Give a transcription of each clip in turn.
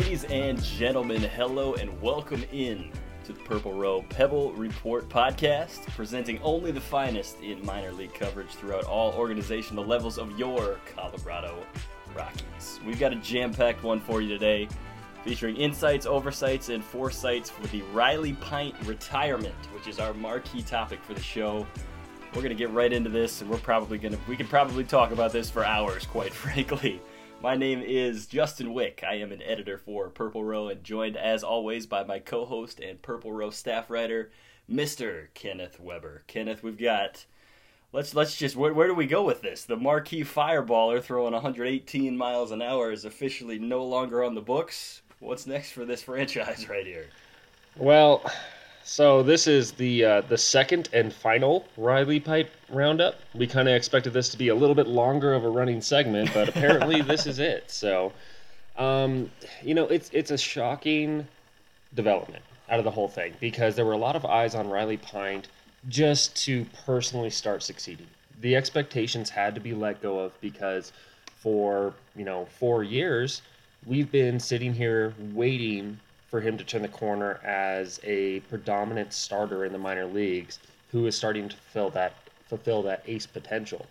Ladies and gentlemen, hello and welcome in to the Purple Row Pebble Report podcast, presenting only the finest in minor league coverage throughout all organizational levels of your Colorado Rockies. We've got a jam packed one for you today, featuring insights, oversights, and foresights for the Riley Pint retirement, which is our marquee topic for the show. We're going to get right into this, and we're probably going to, we could probably talk about this for hours, quite frankly. My name is Justin Wick. I am an editor for Purple Row and joined as always by my co host and Purple Row staff writer, Mr. Kenneth Weber. Kenneth, we've got. Let's let's just where, where do we go with this? The marquee fireballer throwing 118 miles an hour is officially no longer on the books. What's next for this franchise right here? Well, so this is the uh, the second and final Riley Pint roundup. We kind of expected this to be a little bit longer of a running segment, but apparently this is it. So, um, you know, it's it's a shocking development out of the whole thing because there were a lot of eyes on Riley Pint just to personally start succeeding. The expectations had to be let go of because for you know four years we've been sitting here waiting for him to turn the corner as a predominant starter in the minor leagues who is starting to fulfill that fulfill that ace potential.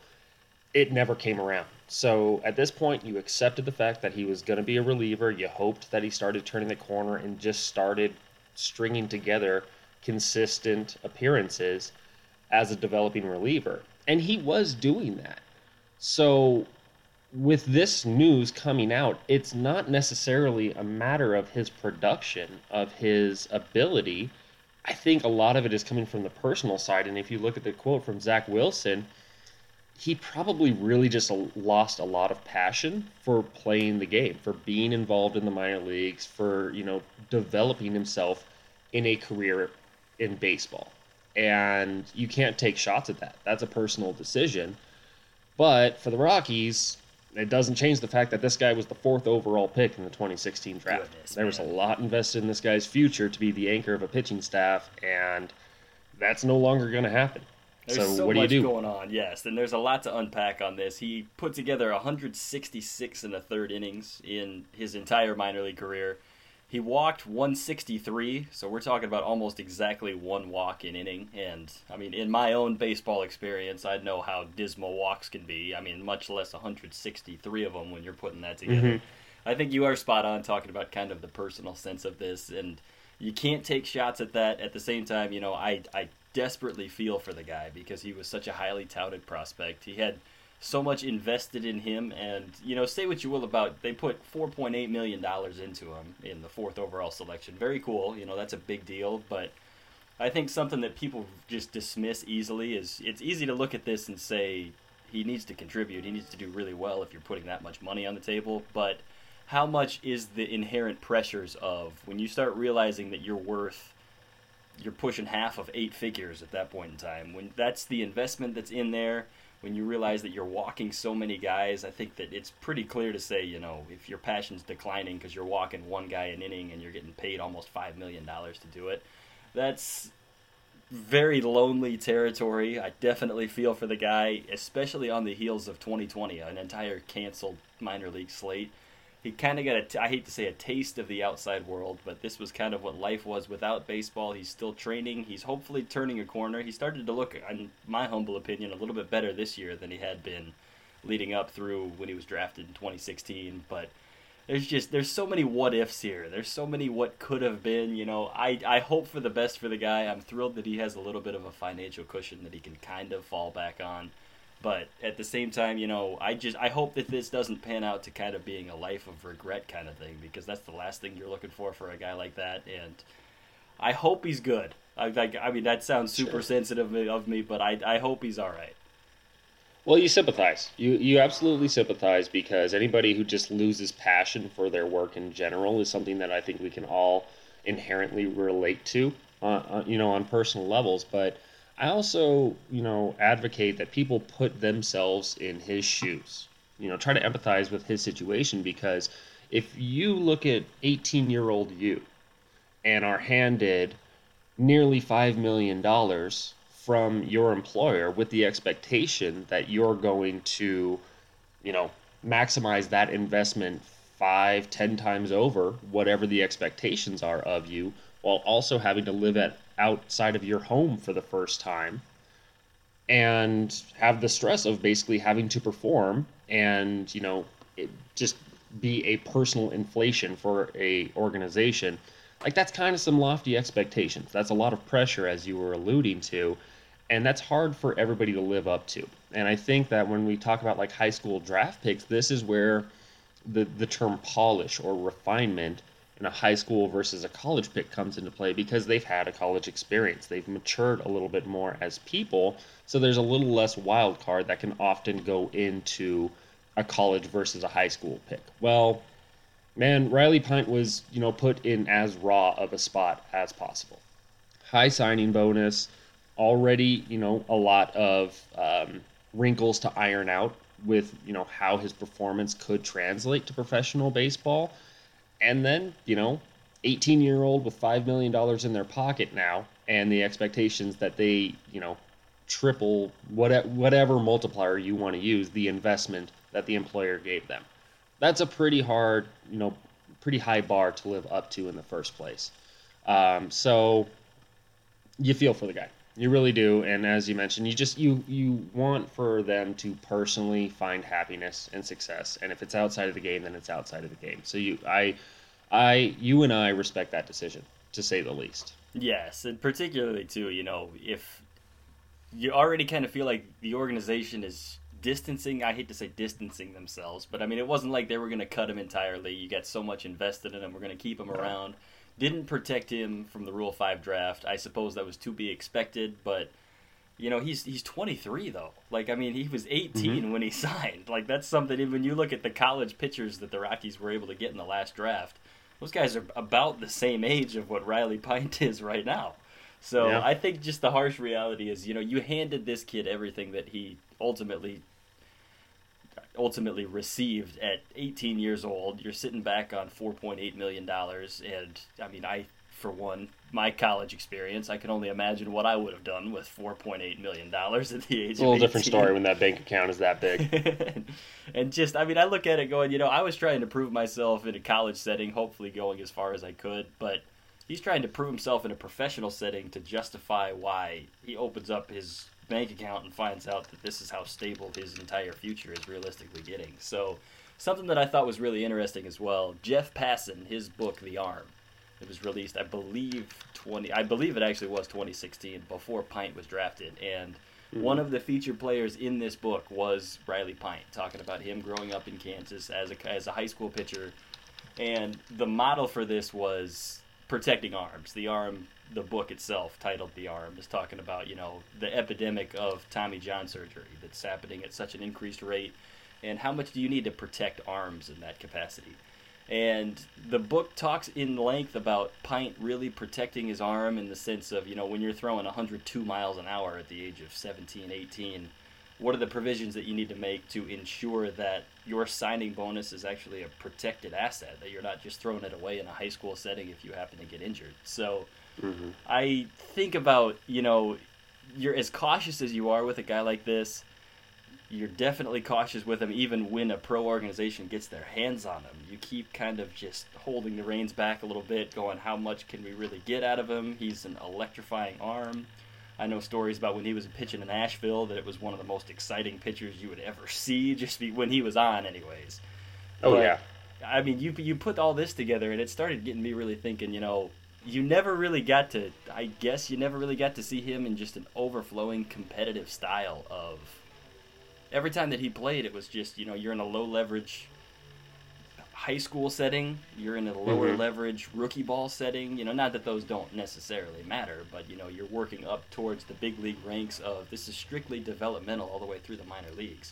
It never came around. So at this point, you accepted the fact that he was going to be a reliever. You hoped that he started turning the corner and just started stringing together consistent appearances as a developing reliever. And he was doing that. So with this news coming out, it's not necessarily a matter of his production, of his ability. I think a lot of it is coming from the personal side. And if you look at the quote from Zach Wilson, he probably really just lost a lot of passion for playing the game, for being involved in the minor leagues, for, you know, developing himself in a career in baseball. And you can't take shots at that. That's a personal decision. But for the Rockies, it doesn't change the fact that this guy was the fourth overall pick in the 2016 draft. Goodness, there was a lot invested in this guy's future to be the anchor of a pitching staff, and that's no longer going to happen. There's so, so, what do you do? going on, yes, and there's a lot to unpack on this. He put together 166 and a third innings in his entire minor league career. He walked 163, so we're talking about almost exactly one walk in inning. And I mean, in my own baseball experience, I know how dismal walks can be. I mean, much less 163 of them when you're putting that together. Mm-hmm. I think you are spot on talking about kind of the personal sense of this, and you can't take shots at that. At the same time, you know, I I desperately feel for the guy because he was such a highly touted prospect. He had so much invested in him, and you know, say what you will about they put 4.8 million dollars into him in the fourth overall selection. Very cool, you know, that's a big deal, but. I think something that people just dismiss easily is it's easy to look at this and say he needs to contribute. He needs to do really well if you're putting that much money on the table. But how much is the inherent pressures of when you start realizing that you're worth you're pushing half of eight figures at that point in time when that's the investment that's in there when you realize that you're walking so many guys i think that it's pretty clear to say you know if your passion's declining because you're walking one guy an inning and you're getting paid almost five million dollars to do it that's very lonely territory. I definitely feel for the guy, especially on the heels of 2020, an entire canceled minor league slate. He kind of got a, t- I hate to say a taste of the outside world, but this was kind of what life was without baseball. He's still training. He's hopefully turning a corner. He started to look, in my humble opinion, a little bit better this year than he had been leading up through when he was drafted in 2016. But there's just there's so many what ifs here. There's so many what could have been. You know, I I hope for the best for the guy. I'm thrilled that he has a little bit of a financial cushion that he can kind of fall back on. But at the same time, you know, I just I hope that this doesn't pan out to kind of being a life of regret kind of thing because that's the last thing you're looking for for a guy like that. And I hope he's good. I like. I mean, that sounds super Sure. sensitive of me, but I I hope he's all right. Well, you sympathize. You you absolutely sympathize because anybody who just loses passion for their work in general is something that I think we can all inherently relate to, uh, uh, you know, on personal levels. But I also, you know, advocate that people put themselves in his shoes. You know, try to empathize with his situation because if you look at 18 year old you and are handed nearly $5 million from your employer with the expectation that you're going to, you know, maximize that investment five, ten times over whatever the expectations are of you, while also having to live at outside of your home for the first time and have the stress of basically having to perform and you know just be a personal inflation for a organization like that's kind of some lofty expectations. That's a lot of pressure as you were alluding to and that's hard for everybody to live up to. And i think that when we talk about like high school draft picks this is where the the term polish or refinement in a high school versus a college pick comes into play because they've had a college experience. They've matured a little bit more as people, so there's a little less wild card that can often go into a college versus a high school pick. Well, man, Riley Pint was, you know, put in as raw of a spot as possible. High signing bonus, already, you know, a lot of um, wrinkles to iron out with, you know, how his performance could translate to professional baseball and then you know 18 year old with 5 million dollars in their pocket now and the expectations that they you know triple what, whatever multiplier you want to use the investment that the employer gave them. That's a pretty hard you know pretty high bar to live up to in the first place. Um, so you feel for the guy you really do and as you mentioned you just you you want for them to personally find happiness and success and if it's outside of the game then it's outside of the game so you i i you and i respect that decision to say the least Yes, and particularly too, you know, if you already kind of feel like the organization is distancing, I hate to say distancing themselves, but I mean, it wasn't like they were going to cut him entirely. You got so much invested in him, we're going to keep him around. Didn't protect him from the Rule 5 draft. I suppose that was to be expected, but you know, he's he's 23 though. Like I mean, he was 18 mm-hmm. when he signed. Like that's something when you look at the college pitchers that the Rockies were able to get in the last draft, those guys are about the same age of what Riley Pint is right now. So Yeah. I think just the harsh reality is, you know, you handed this kid everything that he ultimately ultimately received at 18 years old. You're sitting back on 4.8 million dollars, and I mean, I for one, my college experience, I can only imagine what I would have done with 4.8 million dollars at the age it's a little of different story when that bank account is that big and just I mean I look at it going, you know, I was trying to prove myself in a college setting, hopefully going as far as I could, but he's trying to prove himself in a professional setting to justify why he opens up his bank account and finds out that this is how stable his entire future is realistically getting. So something that I thought was really interesting as well, Jeff Passan, his book The Arm. It was released, I believe, twenty. I believe it actually was 2016, before Pint was drafted, and mm-hmm. one of the featured players in this book was Riley Pint, talking about him growing up in Kansas as a as a high school pitcher, and the model for this was protecting arms. The arm, the book itself, titled "The Arm," is talking about you know the epidemic of Tommy John surgery that's happening at such an increased rate, and how much do you need to protect arms in that capacity. And the book talks in length about Pint really protecting his arm in the sense of, you know, when you're throwing 102 miles an hour at the age of 17, 18, what are the provisions that you need to make to ensure that your signing bonus is actually a protected asset, that you're not just throwing it away in a high school setting if you happen to get injured. So mm-hmm. I think about, you know, you're as cautious as you are with a guy like this, you're definitely cautious with him even when a pro organization gets their hands on him. You keep kind of just holding the reins back a little bit, going, how much can we really get out of him? He's an electrifying arm. I know stories about when he was pitching in Asheville that it was one of the most exciting pitchers you would ever see, just be, when he was on, anyways. oh But, yeah I mean, you you put all this together, and it started getting me really thinking. You know, you never really got to. I guess you never really got to see him in just an overflowing competitive style of. Every time that he played, it was just you know you're in a low leverage, high school setting, you're in a lower Mhm. leverage rookie ball setting. You know, not that those don't necessarily matter, but you know, you're working up towards the big league ranks of this is strictly developmental all the way through the minor leagues.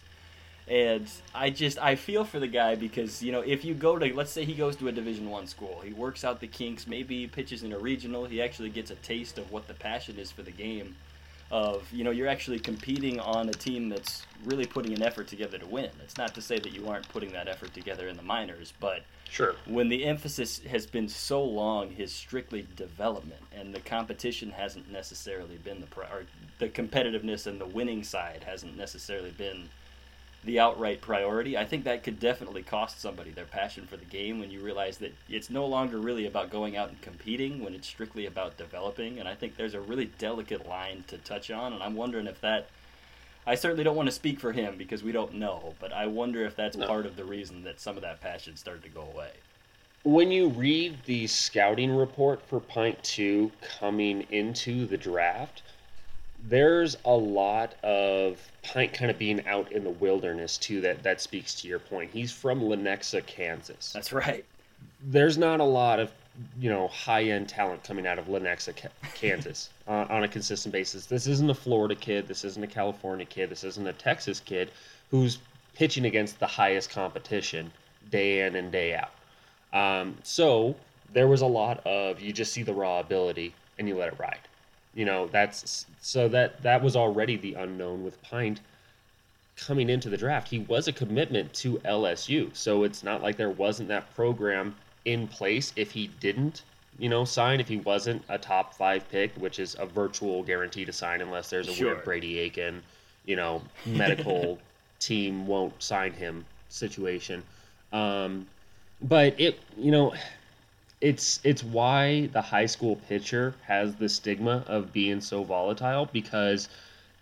And I just I feel for the guy because you know if you go to let's say he goes to a Division One school, he works out the kinks, maybe he pitches in a regional, he actually gets a taste of what the passion is for the game. Of you know you're actually competing on a team that's really putting an effort together to win. It's not to say that you aren't putting that effort together in the minors, but Sure. when the emphasis has been so long is strictly development and the competition hasn't necessarily been the pri- or the competitiveness and the winning side hasn't necessarily been the outright priority i think that could definitely cost somebody their passion for the game when you realize that it's no longer really about going out and competing when it's strictly about developing and i think there's a really delicate line to touch on and i'm wondering if that I certainly don't want to speak for him because we don't know, but I wonder if that's No. part of the reason that some of that passion started to go away. When you read the scouting report for Pint 2 coming into the draft, there's a lot of Pint kind of being out in the wilderness too that that speaks to your point. He's from Lenexa, Kansas. That's right. There's not a lot of, you know, high-end talent coming out of Lenexa, Kansas uh, on a consistent basis. This isn't a Florida kid, this isn't a California kid, this isn't a Texas kid who's pitching against the highest competition day in and day out. Um, so there was a lot of you just see the raw ability and you let it ride. You know, that's so that that was already the unknown with Pint coming into the draft. He was a commitment to LSU, so it's not like there wasn't that program in place if he didn't, you know, sign if he wasn't a top five pick, which is a virtual guarantee to sign unless there's a Sure. weird Brady Aiken, you know, medical team won't sign him situation. Um, but it, you know, it's it's why the high school pitcher has the stigma of being so volatile because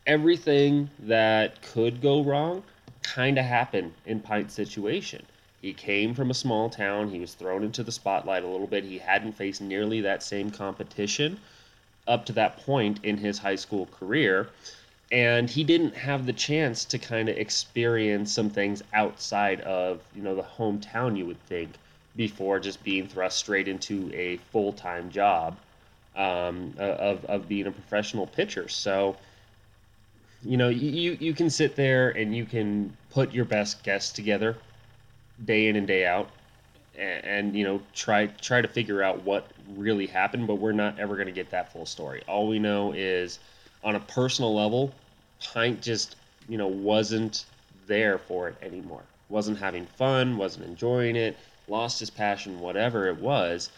everything that could go wrong kind of happened in Pint's situation. He came from a small town. He was thrown into the spotlight a little bit. He hadn't faced nearly that same competition up to that point in his high school career. And he didn't have the chance to kind of experience some things outside of, you know, the hometown you would think before just being thrust straight into a full-time job um, of, of being a professional pitcher. So, you know, you, you can sit there and you can put your best guess together day in and day out and, and you know try try to figure out what really happened but we're not ever going to get that full story all we know is on a personal level pint just you know wasn't there for it anymore wasn't having fun wasn't enjoying it lost his passion whatever it was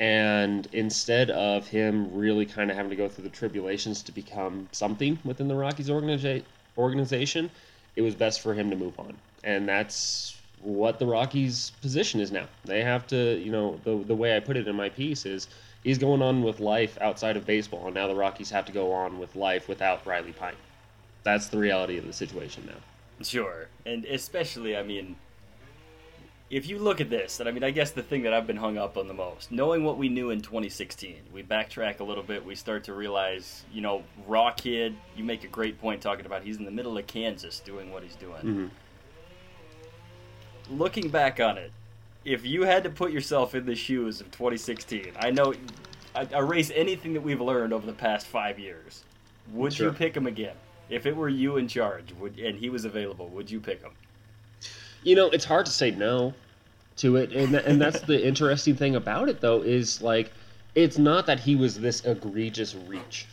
and instead of him really kind of having to go through the tribulations to become something within the Rockies organiza- organization, it was best for him to move on. And that's what the Rockies' position is now. They have to, you know, the, the way I put it in my piece is he's going on with life outside of baseball, and now the Rockies have to go on with life without Riley Pint. That's the reality of the situation now. Sure, and especially, I mean, if you look at this, and I mean, I guess the thing that I've been hung up on the most, knowing what we knew in 2016, we backtrack a little bit, we start to realize, you know, raw kid. You make a great point talking about he's in the middle of Kansas doing what he's doing. Mhm. Looking back on it, if you had to put yourself in the shoes of 2016, I know, I erase anything that we've learned over the past five years. Would you pick him again? If it were you in charge, would and he was available, would you pick him? You know, it's hard to say no to it, and and that's the interesting thing about it, though, is like it's not that he was this egregious reach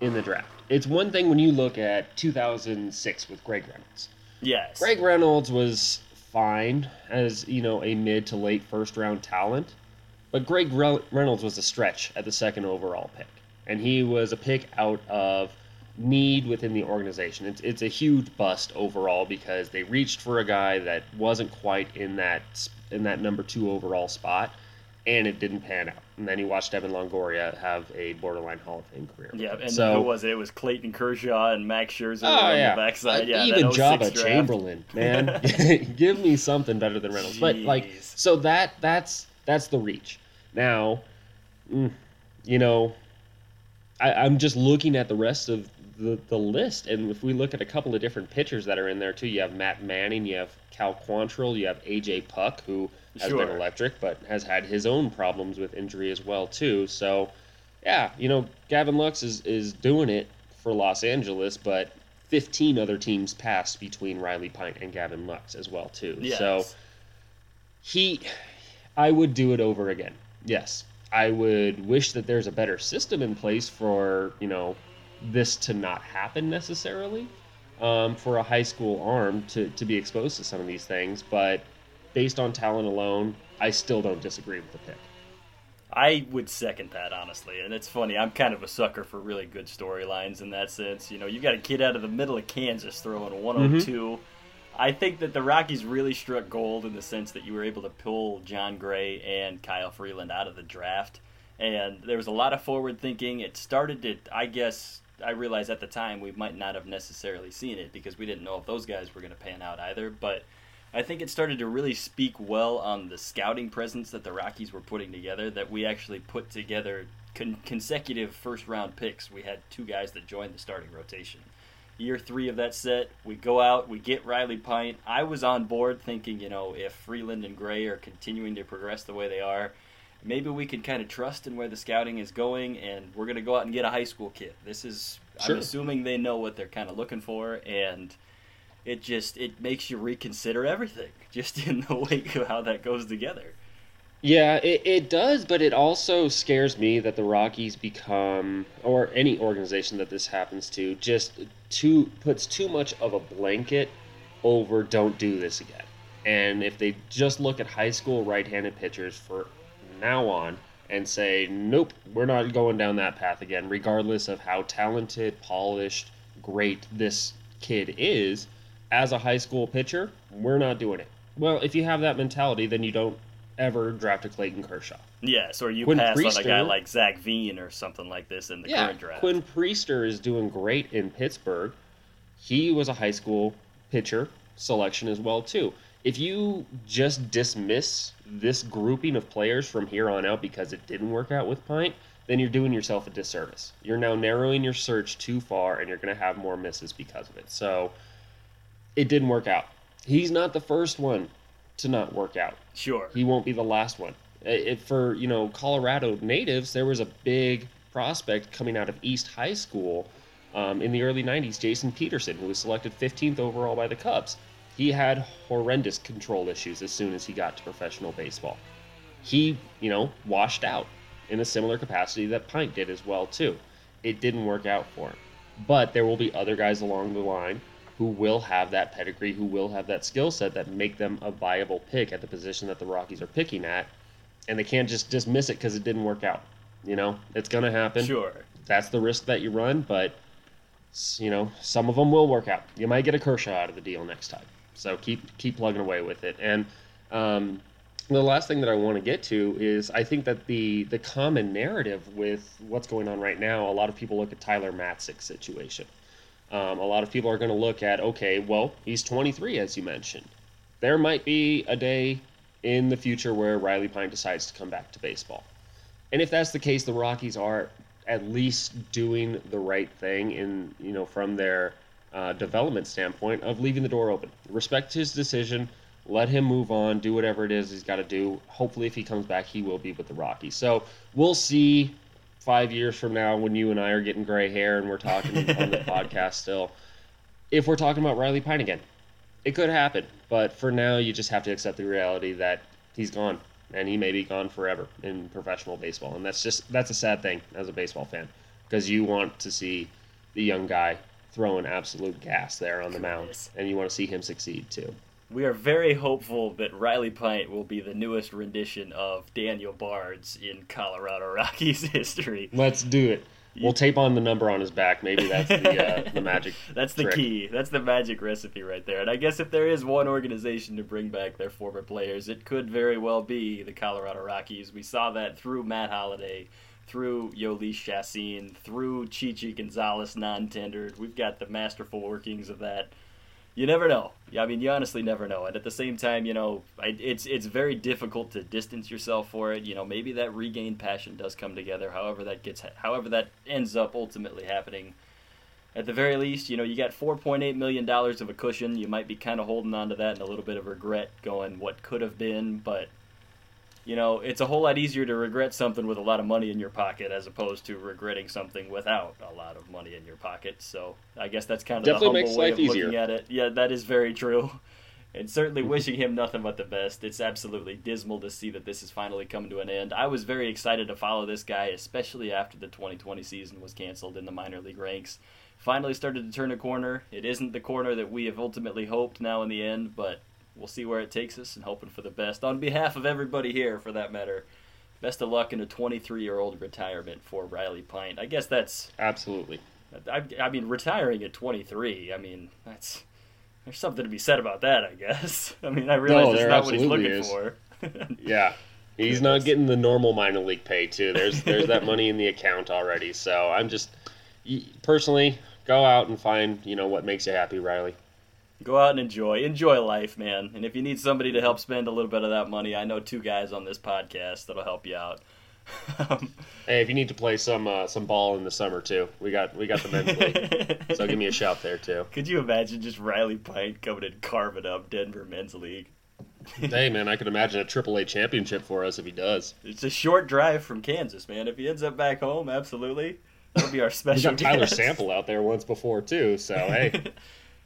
in the draft. It's one thing when you look at 2006 with Greg Reynolds. Yes. Greg Reynolds was fine as you know a mid to late first round talent, but Greg Re- Reynolds was a stretch at the second overall pick, and he was a pick out of need within the organization. It's it's a huge bust overall because they reached for a guy that wasn't quite in that in that number two overall spot, and it didn't pan out. And then you watched Evan Longoria have a borderline Hall of Fame career. Yeah, and so who was it? It was Clayton Kershaw and Max Scherzer Oh on yeah, the backside. Uh, Yeah, even that 06 Joba draft. Chamberlain, man, give me something better than Reynolds. But like, so that that's that's the reach. Now, mm, you know, I, I'm just looking at the rest of the the list, and if we look at a couple of different pitchers that are in there too, you have Matt Manning, you have Cal Quantrill, you have AJ Puk, who has Sure. been electric, but has had his own problems with injury as well too. So, yeah, you know, Gavin Lux is is doing it for Los Angeles, but 15 other teams passed between Riley Pint and Gavin Lux as well too. Yes. So he I would do it over again. Yes. I would wish that there's a better system in place for, you know, this to not happen necessarily. Um, for a high school arm to, to be exposed to some of these things, but based on talent alone, I still don't disagree with the pick. I would second that honestly, and it's funny. I'm kind of a sucker for really good storylines in that sense. You know, you got a kid out of the middle of Kansas throwing 102. I think that the Rockies really struck gold in the sense that you were able to pull Jon Gray and Kyle Freeland out of the draft, and there was a lot of forward thinking. It started to, I guess, I realized at the time we might not have necessarily seen it because we didn't know if those guys were going to pan out either, but. I think it started to really speak well on the scouting presence that the Rockies were putting together. That we actually put together con- consecutive first round picks. We had two guys that joined the starting rotation. Year three of that set, we go out, we get Riley Pint. I was on board thinking, you know, if Freeland and Gray are continuing to progress the way they are, maybe we can kind of trust in where the scouting is going, and we're going to go out and get a high school kid. This is, Sure. I'm assuming they know what they're kind of looking for, and it just it makes you reconsider everything just in the wake of how that goes together. Yeah, it, it does, but it also scares me that the Rockies become, or any organization that this happens to, just too puts too much of a blanket over don't do this again. And if they just look at high school right-handed pitchers for now on and say, nope, we're not going down that path again, regardless of how talented, polished, great this kid is, as a high school pitcher, we're not doing it. Well, if you have that mentality, then you don't ever draft a Clayton Kershaw. Yes, or you Quinn pass on a guy like Zac Veen or something like this in the yeah, current draft. Quinn Priester is doing great in Pittsburgh. He was a high school pitcher selection as well too. If you just dismiss this grouping of players from here on out because it didn't work out with Pint, then you're doing yourself a disservice. You're now narrowing your search too far, and you're going to have more misses because of it. So it didn't work out. He's not the first one to not work out Sure. he won't be the last one. It, for you know Colorado natives, there was a big prospect coming out of East High School um, in the early '90s, Jayson Peterson, who was selected 15th overall by the Cubs. He had horrendous control issues as soon as he got to professional baseball. He, you know, washed out in a similar capacity that Pint did as well too. It didn't work out for him, but there will be other guys along the line who will have that pedigree, who will have that skill set that make them a viable pick at the position that the Rockies are picking at, and they can't just dismiss it because it didn't work out. You know, it's gonna happen. Sure. That's the risk that you run, but you know, some of them will work out. You might get a Kershaw out of the deal next time. So keep keep plugging away with it. And um, the last thing that I want to get to is I think that the the common narrative with what's going on right now, a lot of people look at Tyler Matzek's situation. Um, a lot of people are going to look at, okay, well, he's 23, as you mentioned. There might be a day in the future where Riley Pint decides to come back to baseball. And if that's the case, the Rockies are at least doing the right thing in, you know, from their uh, development standpoint of leaving the door open. Respect his decision. Let him move on, do whatever it is he's got to do. Hopefully, if he comes back, he will be with the Rockies. So we'll see five years from now when you and I are getting gray hair and we're talking on the podcast still. If we're talking about Riley Pint again, it could happen. But for now, you just have to accept the reality that he's gone and he may be gone forever in professional baseball. And that's just that's a sad thing as a baseball fan because you want to see the young guy throwing absolute gas there on the mound, and you want to see him succeed too. We are very hopeful that Riley Pint will be the newest rendition of Daniel Bard's in Colorado Rockies history. Let's do it. We'll tape on the number on his back. Maybe that's the uh, the magic. That's the trick. key. That's the magic recipe right there. And I guess if there is one organization to bring back their former players, it could very well be the Colorado Rockies. We saw that through Matt Holliday, through Jhoulys Chacín, through Chichi Gonzalez non-tendered. We've got the masterful workings of that. You never know. I mean, you honestly never know. And at the same time, you know, it's it's very difficult to distance yourself for it. You know, maybe that regained passion does come together. However, that gets, however that ends up ultimately happening at the very least, you know, you got $4.8 million of a cushion. You might be kind of holding on to that and a little bit of regret going what could have been, but you know, it's a whole lot easier to regret something with a lot of money in your pocket as opposed to regretting something without a lot of money in your pocket. So I guess that's kind of Definitely the humble way of easier. looking at it. Yeah, that is very true. And certainly wishing him nothing but the best. It's absolutely dismal to see that this is finally coming to an end. I was very excited to follow this guy, especially after the 2020 season was canceled in the minor league ranks. Finally started to turn a corner. It isn't the corner that we have ultimately hoped now in the end, but we'll see where it takes us and hoping for the best. On behalf of everybody here, for that matter, best of luck in a 23 year old retirement for Riley Pint. I guess that's Absolutely. I, I mean, retiring at 23. I mean, that's there's something to be said about that. I guess. I mean, I realize No, it's not what he's looking is. for. Yeah. He's not getting the normal minor league pay too. There's there's that money in the account already. So I'm just personally go out and find you know what makes you happy, Riley. Go out and enjoy, enjoy life, man. And if you need somebody to help spend a little bit of that money, I know two guys on this podcast that'll help you out. Hey, if you need to play some uh, some ball in the summer too, we got we got the men's league. So give me a shout there too. Could you imagine just Riley Pint coming and carving up Denver men's league? hey man, I could imagine a AAA championship for us if he does. It's a short drive from Kansas, man. If he ends up back home, absolutely, that'll be our special. We got Tyler guest. Sample out there once before too. So hey,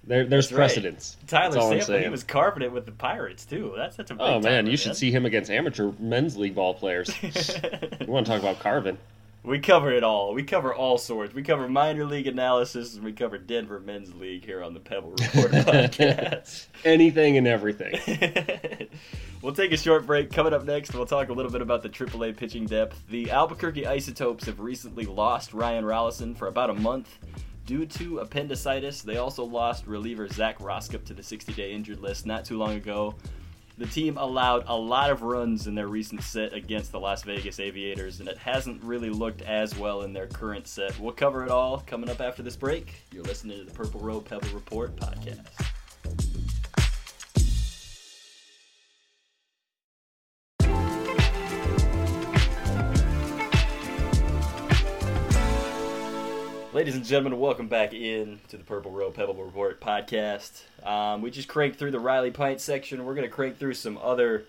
there, there's That's right. precedence. Tyler That's Sample, he was carving it with the Pirates too. That's such a big Oh man, you should see him against amateur men's league ball players. you want to talk about carving? we cover it all. We cover all sorts. We cover minor league analysis and we cover Denver men's league here on the Pebble Report podcast. Anything and everything. we'll take a short break. Coming up next, we'll talk a little bit about the AAA pitching depth. The Albuquerque Isotopes have recently lost Ryan Rollison for about a month due to appendicitis. They also lost reliever Zac Rosscup to the 60-day injured list not too long ago. The team allowed a lot of runs in their recent set against the Las Vegas Aviators, and it hasn't really looked as well in their current set. We'll cover it all coming up after this break. You're listening to the Purple Row Pebble Report podcast. Ladies and gentlemen, welcome back in to the Purple Row Pebble Report podcast. Um, we just cranked through the Riley Pint section. We're going to crank through some other.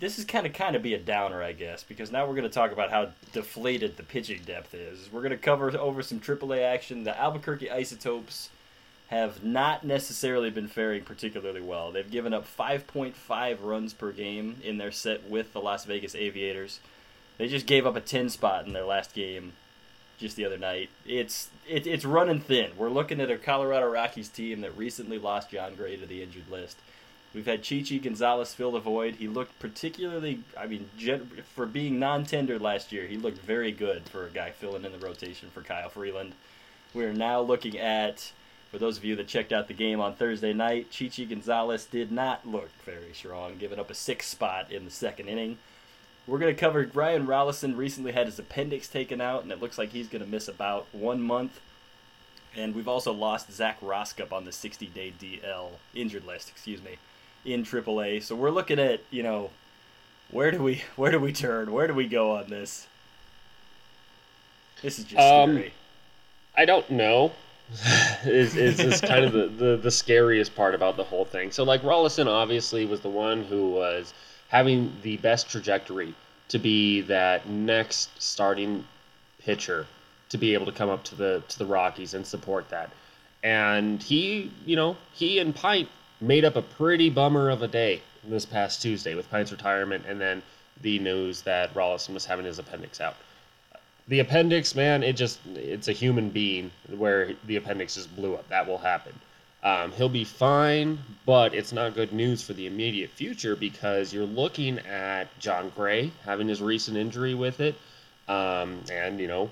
This is kind of kind of be a downer, I guess, because now we're going to talk about how deflated the pitching depth is. We're going to cover over some AAA action. The Albuquerque Isotopes have not necessarily been faring particularly well. They've given up 5.5 runs per game in their set with the Las Vegas Aviators. They just gave up a 10 spot in their last game just the other night. It's it, it's running thin. We're looking at a Colorado Rockies team that recently lost Jon Gray to the injured list. We've had Chichi Gonzalez fill the void. He looked particularly, I mean, for being non-tendered last year, he looked very good for a guy filling in the rotation for Kyle Freeland. We're now looking at, for those of you that checked out the game on Thursday night, Chichi Gonzalez did not look very strong, giving up a six spot in the second inning. We're going to cover Ryan Rollison recently had his appendix taken out, and it looks like he's going to miss about one month. And we've also lost Zac Rosscup on the 60-day DL injured list, excuse me, in AAA. So we're looking at, you know, where do we where do we turn? Where do we go on this? This is just Um, scary. I don't know. is is is kind of the, the the scariest part about the whole thing. So like Rollison obviously was the one who was having the best trajectory to be that next starting pitcher to be able to come up to the to the Rockies and support that. And he, you know, he and Pint made up a pretty bummer of a day this past Tuesday with Pint's retirement and then the news that Rollison was having his appendix out the appendix, man, it just it's a human being where the appendix just blew up. That will happen. Um, he'll be fine, but it's not good news for the immediate future because you're looking at Jon Gray having his recent injury with it, um, and you know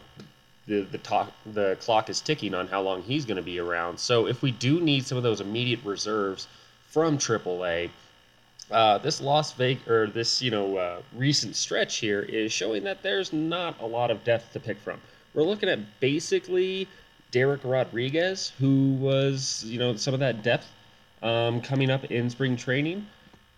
the the talk the clock is ticking on how long he's going to be around. So if we do need some of those immediate reserves from AAA, uh, this Las Vegas or this you know uh, recent stretch here is showing that there's not a lot of depth to pick from. We're looking at basically Derek Rodriguez, who was you know some of that depth um, coming up in spring training,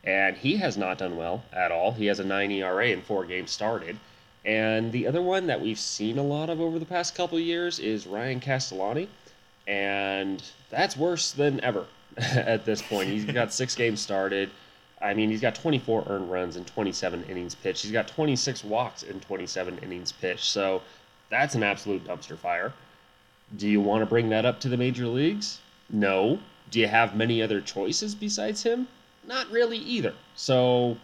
and he has not done well at all. He has a 9 ERA in four games started. And the other one that we've seen a lot of over the past couple of years is Ryan Castellani, and that's worse than ever at this point. He's got six games started. I mean, he's got 24 earned runs in 27 innings pitched. He's got 26 walks in 27 innings pitched. So that's an absolute dumpster fire. Do you want to bring that up to the major leagues? No. Do you have many other choices besides him? Not really either. So,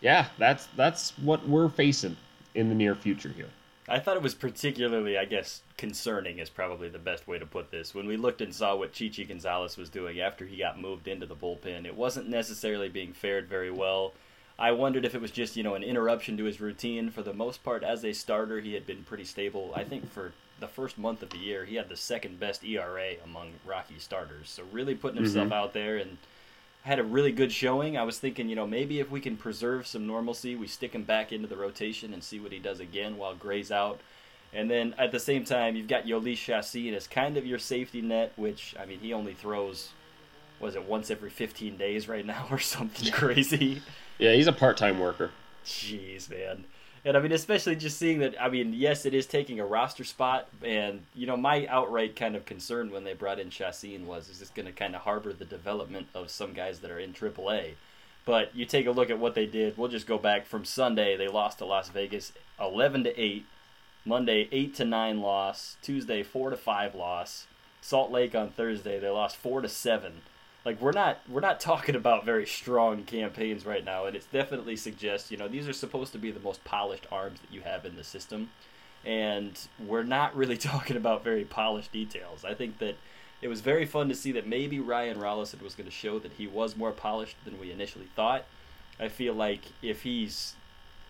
yeah, that's that's what we're facing in the near future here. I thought it was particularly, I guess, concerning is probably the best way to put this. When we looked and saw what Chichi Gonzalez was doing after he got moved into the bullpen, it wasn't necessarily being fared very well. I wondered if it was just, you know, an interruption to his routine. For the most part, as a starter, he had been pretty stable. I think for the first month of the year, he had the second best ERA among Rocky starters. So really putting himself mm-hmm. out there and had a really good showing. I was thinking, you know, maybe if we can preserve some normalcy, we stick him back into the rotation and see what he does again while Gray's out. And then at the same time, you've got Jhoulys Chacín as kind of your safety net, which, I mean, he only throws, was it once every 15 days right now or something crazy? Yeah, he's a part time worker. Jeez, man. And I mean, especially just seeing that, I mean, yes, it is taking a roster spot. And, you know, my outright kind of concern when they brought in Chacín was, is this going to kind of harbor the development of some guys that are in AAA? But you take a look at what they did. We'll just go back from Sunday. They lost to Las Vegas 11 to 8. Monday, 8 to 9 loss. Tuesday, 4 to 5 loss. Salt Lake on Thursday, they lost 4 to 7 like we're not we're not talking about very strong campaigns right now and it definitely suggests you know these are supposed to be the most polished arms that you have in the system and we're not really talking about very polished details i think that it was very fun to see that maybe ryan rollison was going to show that he was more polished than we initially thought i feel like if he's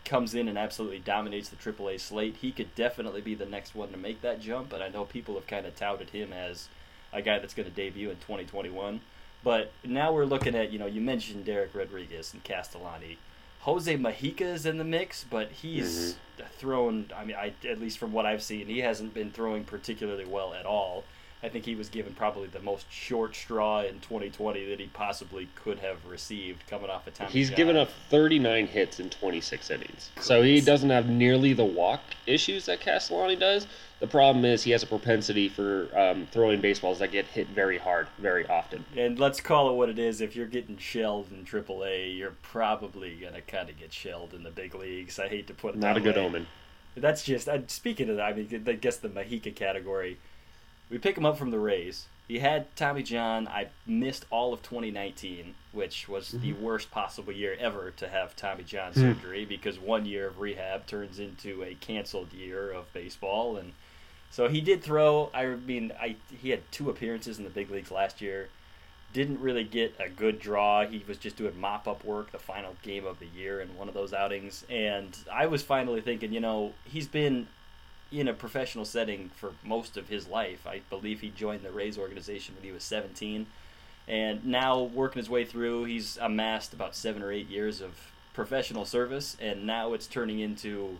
comes in and absolutely dominates the AAA slate, he could definitely be the next one to make that jump. But I know people have kind of touted him as a guy that's going to debut in 2021. But now we're looking at, you know, you mentioned Derek Rodriguez and Castellani. Jose Mujica is in the mix, but he's mm-hmm. thrown. I mean, I at least from what I've seen, he hasn't been throwing particularly well at all. I think he was given probably the most short straw in 2020 that he possibly could have received coming off a time. He's given up 39 hits in 26 innings, so he doesn't have nearly the walk issues that Castellani does. The problem is he has a propensity for um, throwing baseballs that get hit very hard, very often. And let's call it what it is. If you're getting shelled in AAA, you're probably gonna kind of get shelled in the big leagues. I hate to put it not a good omen. That's just uh, speaking of that. I mean, I guess the Mujica category we pick him up from the Rays. He had Tommy John. I missed all of 2019, which was mm-hmm. the worst possible year ever to have Tommy John mm. surgery because one year of rehab turns into a canceled year of baseball. And so he did throw. I mean, I he had two appearances in the big leagues last year. Didn't really get a good draw. He was just doing mop up work the final game of the year in one of those outings. And I was finally thinking, you know, he's been in a professional setting for most of his life. I believe he joined the Rays organization when he was 17. And now, working his way through, he's amassed about seven or eight years of professional service, and now it's turning into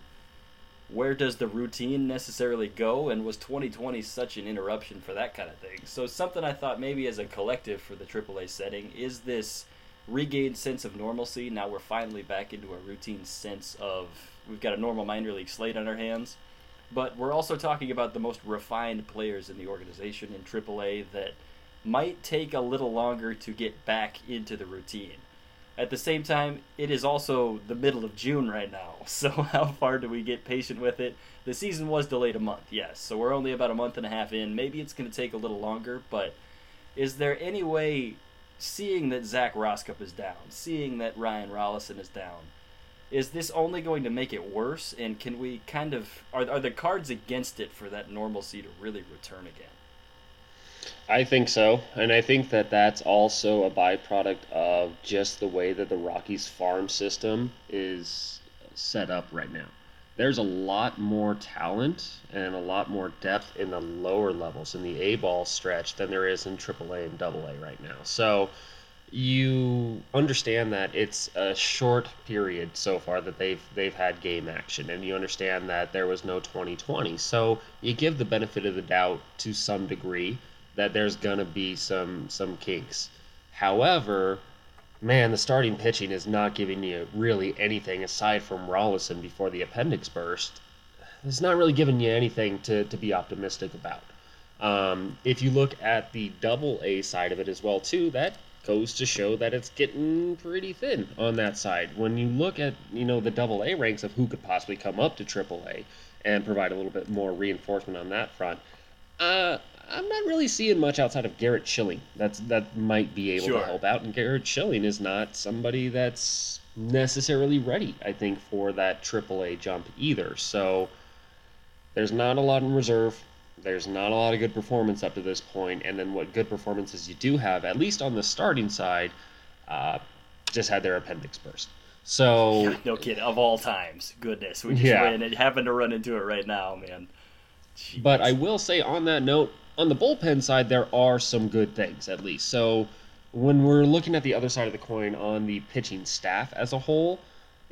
where does the routine necessarily go? And was 2020 such an interruption for that kind of thing? So, something I thought maybe as a collective for the AAA setting is this regained sense of normalcy. Now we're finally back into a routine sense of we've got a normal minor league slate on our hands but we're also talking about the most refined players in the organization in AAA that might take a little longer to get back into the routine. At the same time, it is also the middle of June right now, so how far do we get patient with it? The season was delayed a month, yes, so we're only about a month and a half in. Maybe it's going to take a little longer, but is there any way, seeing that Zac Rosscup is down, seeing that Ryan Rollison is down, is this only going to make it worse? And can we kind of are are the cards against it for that normalcy to really return again? I think so, and I think that that's also a byproduct of just the way that the Rockies farm system is set up right now. There's a lot more talent and a lot more depth in the lower levels in the A ball stretch than there is in AAA and AA right now. So you understand that it's a short period so far that they've they've had game action and you understand that there was no 2020 so you give the benefit of the doubt to some degree that there's to be some some kinks. However man the starting pitching is not giving you really anything aside from Rollison before the appendix burst. It's not really giving you anything to, to be optimistic about. Um, if you look at the double A side of it as well too that goes to show that it's getting pretty thin on that side. When you look at you know the double A ranks of who could possibly come up to triple A and provide a little bit more reinforcement on that front, uh, I'm not really seeing much outside of Garrett Schilling. That's that might be able Sure. to help out, and Garrett Schilling is not somebody that's necessarily ready. I think for that triple A jump either. So there's not a lot in reserve. There's not a lot of good performance up to this point, and then what good performances you do have, at least on the starting side, uh, just had their appendix burst. So No kid of all times. Goodness, we just Yeah. ran it. Happen to run into it right now, man. Jeez. But I will say on that note, on the bullpen side, there are some good things at least. So when we're looking at the other side of the coin on the pitching staff as a whole,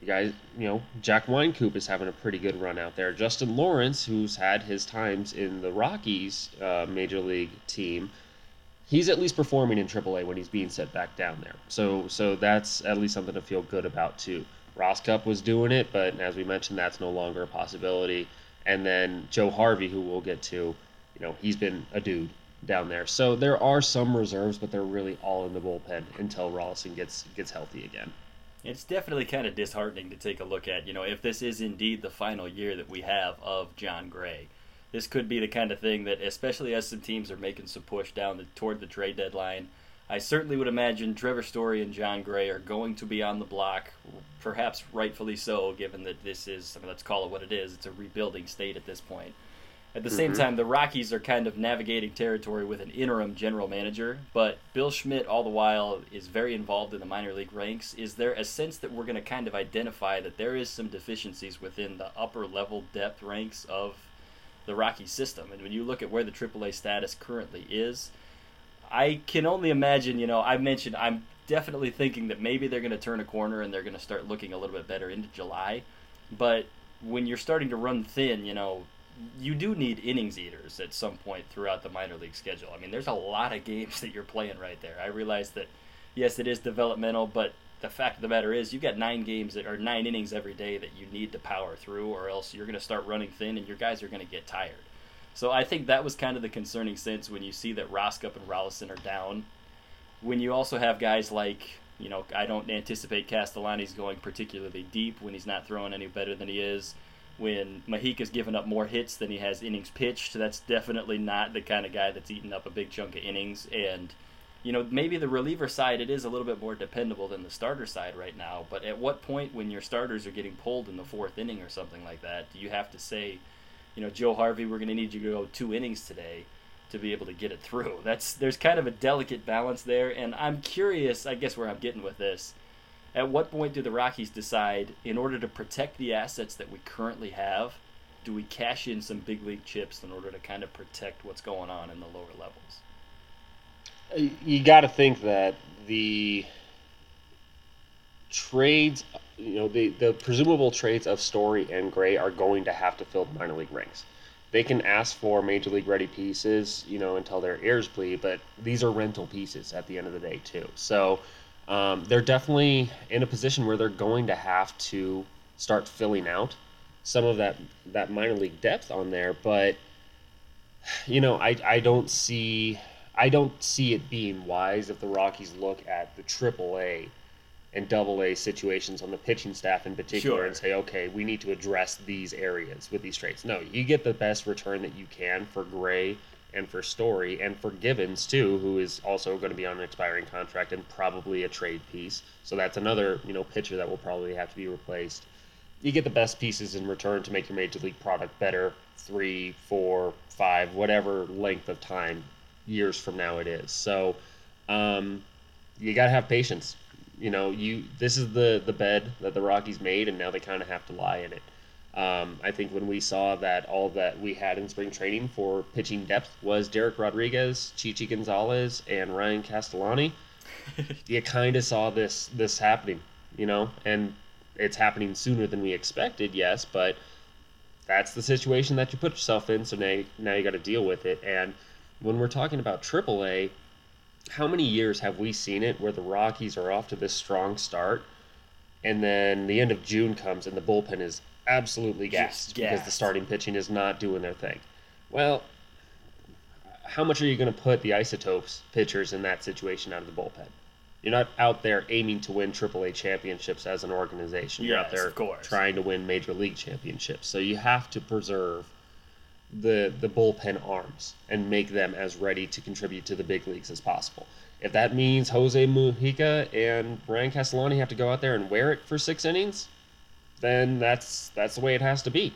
you guys, you know, Jack Wynkoop is having a pretty good run out there. Justin Lawrence, who's had his times in the Rockies uh, major league team, he's at least performing in AAA when he's being set back down there. So so that's at least something to feel good about too. Rosscup was doing it, but as we mentioned, that's no longer a possibility. And then Joe Harvey, who we'll get to, you know, he's been a dude down there. So there are some reserves, but they're really all in the bullpen until Rolison gets gets healthy again. It's definitely kind of disheartening to take a look at, you know, if this is indeed the final year that we have of Jon Gray. This could be the kind of thing that, especially as some teams are making some push down the, toward the trade deadline, I certainly would imagine Trevor Story and Jon Gray are going to be on the block, perhaps rightfully so, given that this is, I mean, let's call it what it is, it's a rebuilding state at this point. At the same mm-hmm. time, the Rockies are kind of navigating territory with an interim general manager, but Bill Schmidt, all the while, is very involved in the minor league ranks. Is there a sense that we're going to kind of identify that there is some deficiencies within the upper level depth ranks of the Rocky system? And when you look at where the AAA status currently is, I can only imagine, you know, I mentioned I'm definitely thinking that maybe they're going to turn a corner and they're going to start looking a little bit better into July. But when you're starting to run thin, you know, you do need innings eaters at some point throughout the minor league schedule. I mean, there's a lot of games that you're playing right there. I realize that, yes, it is developmental, but the fact of the matter is, you've got nine games that are nine innings every day that you need to power through, or else you're going to start running thin and your guys are going to get tired. So I think that was kind of the concerning sense when you see that Rosscup and Rolison are down. When you also have guys like, you know, I don't anticipate Castellani's going particularly deep when he's not throwing any better than he is when Mujica's given up more hits than he has innings pitched. That's definitely not the kind of guy that's eating up a big chunk of innings. And, you know, maybe the reliever side, it is a little bit more dependable than the starter side right now. But at what point, when your starters are getting pulled in the fourth inning or something like that, do you have to say, you know, Joe Harvey, we're going to need you to go two innings today to be able to get it through? That's there's kind of a delicate balance there, and I'm curious. I guess where I'm getting with this at what point do the Rockies decide, in order to protect the assets that we currently have, do we cash in some big league chips in order to kind of protect what's going on in the lower levels? Uh, you got to think that the trades, you know, the, the presumable trades of Story and Gray are going to have to fill minor league ranks. They can ask for major league ready pieces, you know, until their ears bleed, but these are rental pieces at the end of the day, too. So um, they're definitely in a position where they're going to have to start filling out some of that, that minor league depth on there, but you know, I, I don't see I don't see it being wise if the Rockies look at the triple A and double A situations on the pitching staff in particular Sure. and say, okay, we need to address these areas with these trades. No, you get the best return that you can for Gray and for Story and for Givens too, who is also going to be on an expiring contract and probably a trade piece. So that's another, you know, pitcher that will probably have to be replaced. You get the best pieces in return to make your major league product better three, four, five, whatever length of time years from now it is. So um, you got to have patience. You know, you this is the the bed that the Rockies made, and now they kind of have to lie in it. Um, I think when we saw that all that we had in spring training for pitching depth was Dereck Rodriguez, Chichi Gonzalez, and Ryan Castellani, you kind of saw this this happening, you know, and it's happening sooner than we expected, yes, but that's the situation that you put yourself in. So now, now you got to deal with it. And when we're talking about AAA, how many years have we seen it where the Rockies are off to this strong start, and then the end of June comes and the bullpen is absolutely gassed because the starting pitching is not doing their thing? Well, how much are you going to put the isotopes pitchers in that situation out of the bullpen? You're not out there aiming to win AAA championships as an organization. You're out there of course. trying to win major league championships. So you have to preserve the the bullpen arms and make them as ready to contribute to the big leagues as possible. If that means Jose Mujica and Ryan Castellani have to go out there and wear it for six innings, then that's that's the way it has to be.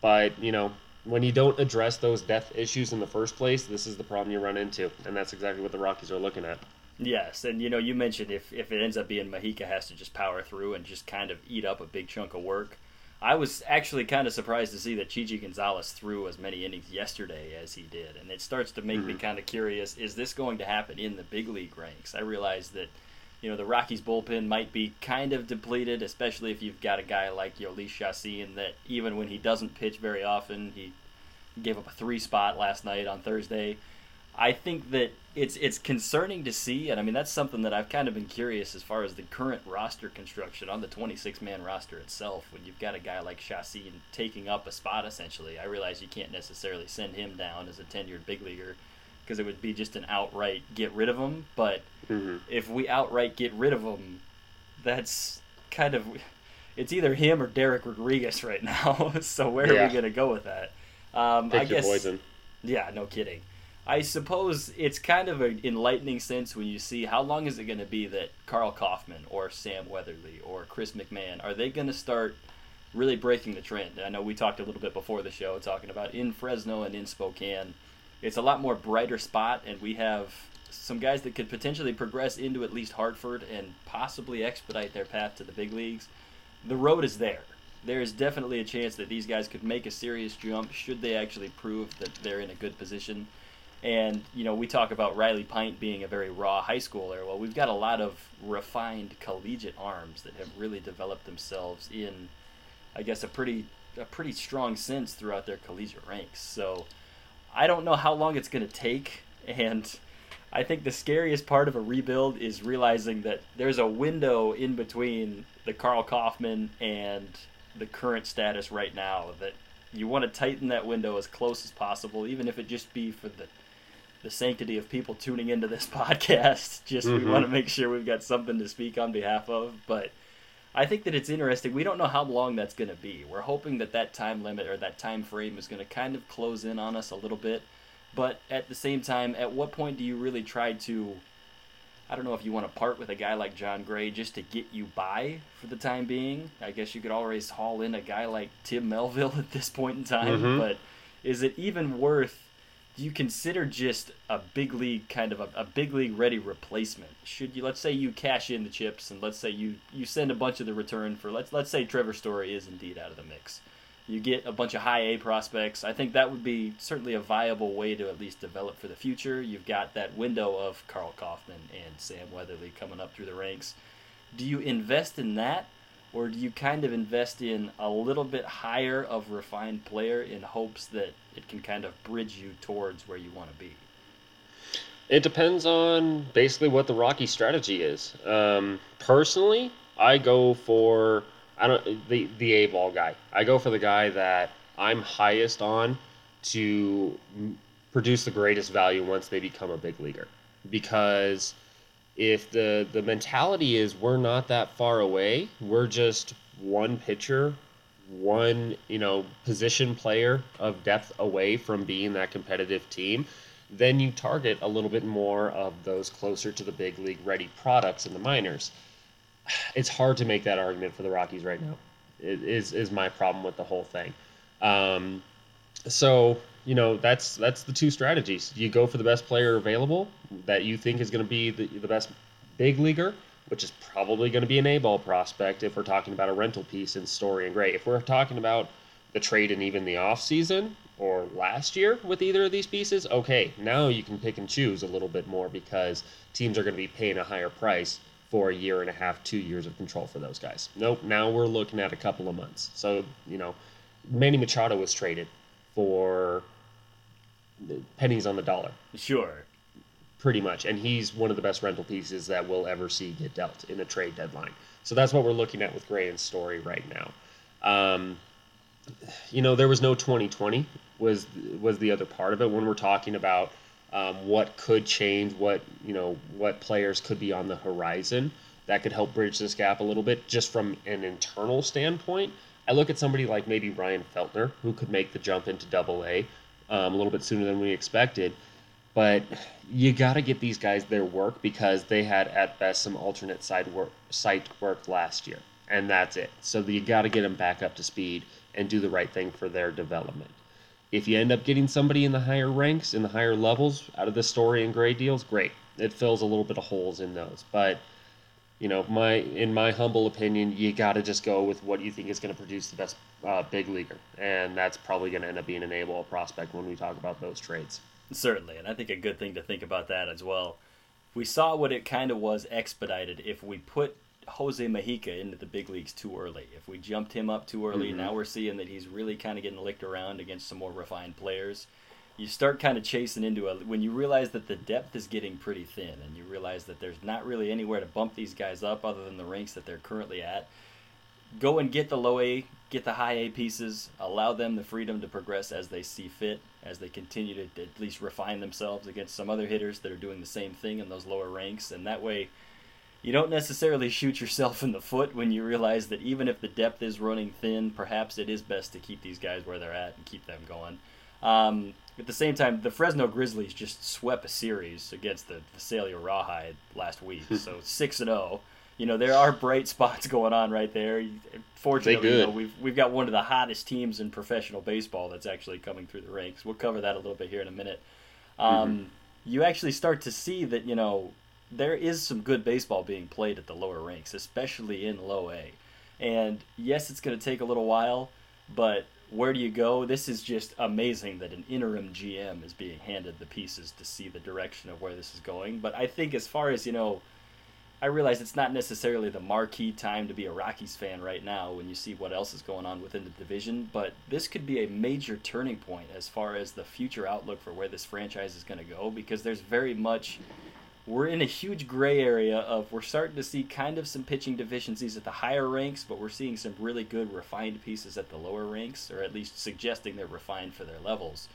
But you know, when you don't address those death issues in the first place, this is the problem you run into, and that's exactly what the Rockies are looking at. Yes, and you know, you mentioned if, if it ends up being Mujica has to just power through and just kind of eat up a big chunk of work. I was actually kind of surprised to see that Chichi Gonzalez threw as many innings yesterday as he did, and it starts to make me mm-hmm. kind of curious: is this going to happen in the big league ranks? I realize that you know the Rockies bullpen might be kind of depleted, especially if you've got a guy like Jhoulys Chacín that even when he doesn't pitch very often, he gave up a three spot last night on Thursday. I think that it's it's concerning to see, and I mean that's something that I've kind of been curious as far as the current roster construction on the 26 man roster itself. When you've got a guy like Chassin taking up a spot essentially, I realize you can't necessarily send him down as a tenured big leaguer because it would be just an outright get rid of them. But if we outright get rid of them, that's kind of it's either him or Dereck Rodriguez right now. so where are we going to go with that? Um, I your guess. poison. Yeah, no kidding. I suppose it's kind of an enlightening sense when you see how long is it going to be that Karl Kauffmann or Sam Weatherly or Chris McMahon are they going to start really breaking the trend? I know we talked a little bit before the show talking about in Fresno and in Spokane, it's a lot more brighter spot, and we have some guys that could potentially progress into at least Hartford and possibly expedite their path to the big leagues. The road is there. There is definitely a chance that these guys could make a serious jump should they actually prove that they're in a good position. And, you know, we talk about Riley Pint being a very raw high schooler. Well, we've got a lot of refined collegiate arms that have really developed themselves in, I guess, a pretty a pretty strong sense throughout their collegiate ranks. So I don't know how long it's going to take. And I think the scariest part of a rebuild is realizing that there's a window in between the Karl Kauffmann and the current status right now that you want to tighten that window as close as possible, even if it just be for the the sanctity of people tuning into this podcast. Just we Mhm. want to make sure we've got something to speak on behalf of. But I think that it's interesting. We don't know how long that's going to be. We're hoping that that time limit or that time frame is going to kind of close in on us a little bit. But at the same time, at what point do you really try to? I don't know if you want to part with a guy like Jon Gray just to get you by for the time being. I guess you could always haul in a guy like Tim Melville at this point in time. Mhm. But is it even worth? Do you consider just a big league kind of a, a big league ready replacement? Should you let's say you cash in the chips and let's say you you send a bunch of the return for let's let's say Trevor Story is indeed out of the mix. You get a bunch of high A prospects. I think that would be certainly a viable way to at least develop for the future. You've got that window of Karl Kauffmann and Sam Weatherly coming up through the ranks. Do you invest in that, or do you kind of invest in a little bit higher of refined player in hopes that it can kind of bridge you towards where you want to be? It depends on basically what the Rocky strategy is. Um, personally, I go for I don't the the A ball guy. I go for the guy that I'm highest on to produce the greatest value once they become a big leaguer. Because if the the mentality is we're not that far away, we're just one pitcher, one you know position player of depth away from being that competitive team then you target a little bit more of those closer to the big league ready products in the minors. It's hard to make that argument for the Rockies right now. It is is my problem with the whole thing. Um, so you know that's that's the two strategies. You go for the best player available that you think is going to be the, the best big leaguer, which is probably going to be an A ball prospect if we're talking about a rental piece in Story and Gray. If we're talking about the trade and even the off season or last year with either of these pieces, okay, now you can pick and choose a little bit more because teams are going to be paying a higher price for a year and a half, two years of control for those guys. Nope, now we're looking at a couple of months. So, you know, Manny Machado was traded for pennies on the dollar, Sure. Pretty much. And he's one of the best rental pieces that we'll ever see get dealt in a trade deadline. So that's what we're looking at with Gray and Story right now. Um, you know, there was no 2020 was was the other part of it when we're talking about um, what could change, what you know, what players could be on the horizon that could help bridge this gap a little bit, just from an internal standpoint. I look at somebody like maybe Ryan Feltner, who could make the jump into Double A um, a little bit sooner than we expected. But you got to get these guys their work because they had at best some alternate side work, site work last year, and that's it. So you got to get them back up to speed and do the right thing for their development. If you end up getting somebody in the higher ranks, in the higher levels, out of the story and grade deals, great. It fills a little bit of holes in those, but you know, my in my humble opinion, you got to just go with what you think is going to produce the best uh, big leaguer, and that's probably going to end up being an able prospect when we talk about those trades. Certainly, and I think a good thing to think about that as well. We saw what it kind of was expedited if we put Jose Mujica into the big leagues too early. If we jumped him up too early, mm-hmm. now we're seeing that he's really kind of getting licked around against some more refined players. You start kind of chasing into a when you realize that the depth is getting pretty thin, and you realize that there's not really anywhere to bump these guys up other than the ranks that they're currently at. Go and get the low A, get the high A pieces, allow them the freedom to progress as they see fit, as they continue to at least refine themselves against some other hitters that are doing the same thing in those lower ranks, and that way you don't necessarily shoot yourself in the foot when you realize that even if the depth is running thin, perhaps it is best to keep these guys where they're at and keep them going. Um, at the same time, the Fresno Grizzlies just swept a series against the Visalia Rawhide last week, so six and zero. You know there are bright spots going on right there. Fortunately, you know, we've we've got one of the hottest teams in professional baseball that's actually coming through the ranks. We'll cover that a little bit here in a minute. Um, mm-hmm. You actually start to see that you know there is some good baseball being played at the lower ranks, especially in low A. And yes, it's going to take a little while, but where do you go? This is just amazing that an interim GM is being handed the pieces to see the direction of where this is going. But I think, as far as you know, I realize it's not necessarily the marquee time to be a Rockies fan right now when you see what else is going on within the division, but this could be a major turning point as far as the future outlook for where this franchise is going to go because there's very much we're in a huge gray area of we're starting to see kind of some pitching deficiencies at the higher ranks, but we're seeing some really good refined pieces at the lower ranks, or at least suggesting they're refined for their levels.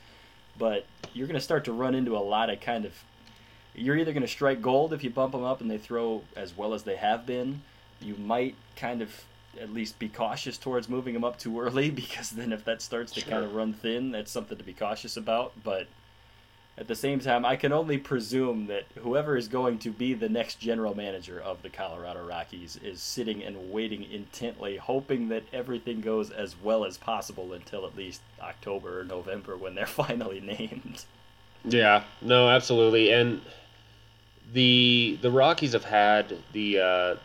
But you're going to start to run into a lot of kind of. You're either going to strike gold if you bump them up and they throw as well as they have been. You might kind of at least be cautious towards moving them up too early because then if that starts to sure. kind of run thin, that's something to be cautious about. But at the same time, I can only presume that whoever is going to be the next general manager of the Colorado Rockies is sitting and waiting intently, hoping that everything goes as well as possible until at least October or November when they're finally named. Yeah, no, absolutely. And the the Rockies have had the uh,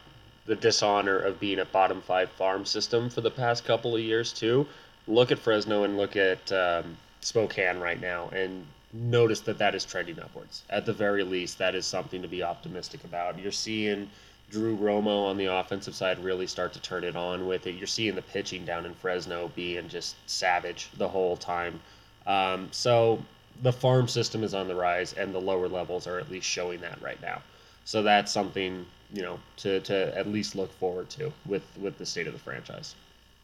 the dishonor of being a bottom five farm system for the past couple of years too. Look at Fresno and look at um, Spokane right now, and notice that that is trending upwards. At the very least, that is something to be optimistic about. You're seeing Drew Romo on the offensive side really start to turn it on with it. You're seeing the pitching down in Fresno being just savage the whole time. Um, so the farm system is on the rise, and the lower levels are at least showing that right now. So that's something you know to, to at least look forward to with with the state of the franchise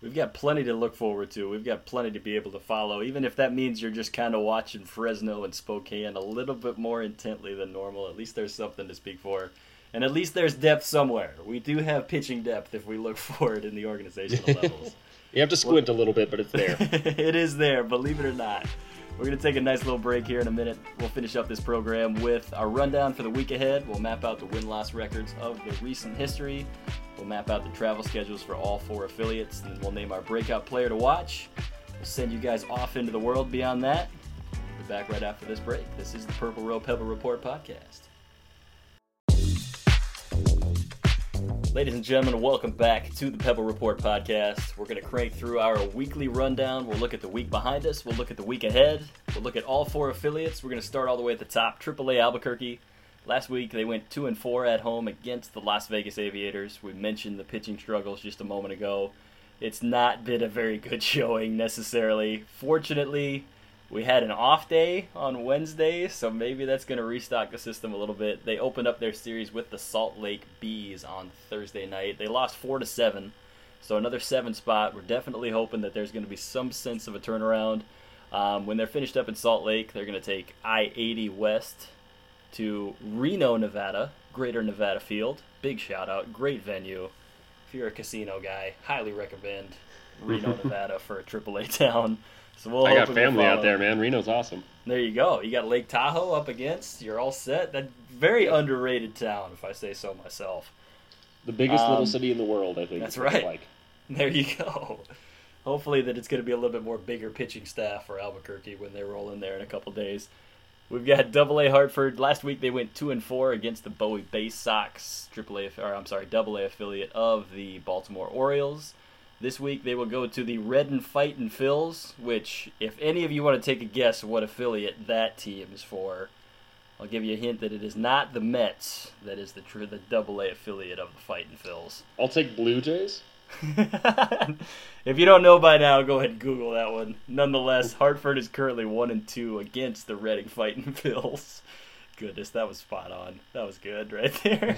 we've got plenty to look forward to. We've got plenty to be able to follow, even if that means you're just kind of watching Fresno and Spokane a little bit more intently than normal. At least there's something to speak for. And at least there's depth somewhere. We do have pitching depth if we look forward in the organizational levels. you have to squint well, a little bit, but it's there. it is there, believe it or not. We're going to take a nice little break here in a minute. We'll finish up this program with our rundown for the week ahead. We'll map out the win loss records of the recent history. We'll map out the travel schedules for all four affiliates, and we'll name our breakout player to watch. We'll send you guys off into the world beyond that. We'll be back right after this break. This is the Purple Row Pebble Report podcast. Ladies and gentlemen, welcome back to the Pebble Report podcast. We're going to crank through our weekly rundown. We'll look at the week behind us. We'll look at the week ahead. We'll look at all four affiliates. We're going to start all the way at the top. AAA Albuquerque. Last week they went two and four at home against the Las Vegas Aviators. We mentioned the pitching struggles just a moment ago. It's not been a very good showing necessarily. Fortunately, we had an off day on Wednesday, so maybe that's going to restock the system a little bit. They opened up their series with the Salt Lake Bees on Thursday night. They lost four to seven, so another seven spot. We're definitely hoping that there's going to be some sense of a turnaround. Um, when they're finished up in Salt Lake, they're going to take I 80 West to Reno, Nevada, Greater Nevada Field. Big shout out, great venue. If you're a casino guy, highly recommend Reno, Nevada for a AAA town. So we'll I got family out there, man. Reno's awesome. There you go. You got Lake Tahoe up against. You're all set. That very underrated town, if I say so myself. The biggest um, little city in the world, I think. That's right. Like. There you go. Hopefully that it's going to be a little bit more bigger pitching staff for Albuquerque when they roll in there in a couple days. We've got Double A Hartford. Last week they went two and four against the Bowie Bay Sox, Triple A, or I'm sorry, Double A affiliate of the Baltimore Orioles. This week they will go to the Reading Fightin Phils, which, if any of you want to take a guess what affiliate that team is for, I'll give you a hint that it is not the Mets. That is the true the Double A affiliate of the Fight and Phils. I'll take Blue Jays. if you don't know by now, go ahead and Google that one. Nonetheless, Hartford is currently one and two against the Reading Fighting Phils. Goodness, that was spot on. That was good right there.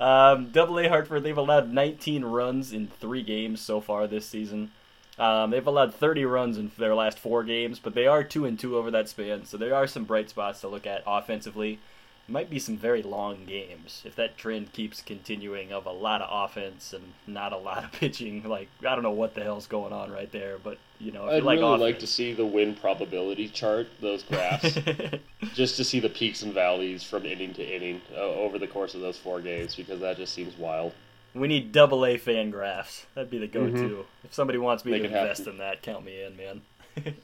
um, Double A Hartford, they've allowed 19 runs in three games so far this season. Um, they've allowed 30 runs in their last four games, but they are two and two over that span. So there are some bright spots to look at offensively might be some very long games if that trend keeps continuing of a lot of offense and not a lot of pitching. Like I don't know what the hell's going on right there, but you know, I'd like really offense, like to see the win probability chart, those graphs, just to see the peaks and valleys from inning to inning uh, over the course of those four games, because that just seems wild. We need double A FanGraphs. That'd be the go-to. Mm-hmm. If somebody wants me Make to invest happen. in that, count me in, man.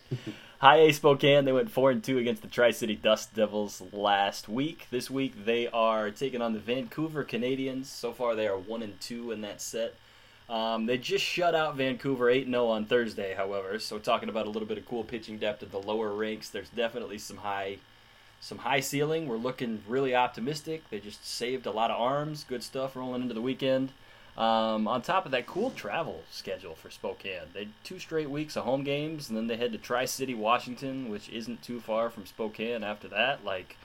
High A Spokane, they went four and two against the Tri City Dust Devils last week. This week they are taking on the Vancouver Canadians. So far they are one and two in that set. Um, they just shut out Vancouver 8 0 on Thursday, however. So talking about a little bit of cool pitching depth at the lower ranks, there's definitely some high some high ceiling. We're looking really optimistic. They just saved a lot of arms. Good stuff rolling into the weekend. Um, on top of that, cool travel schedule for Spokane. They two straight weeks of home games, and then they head to Tri City, Washington, which isn't too far from Spokane. After that, like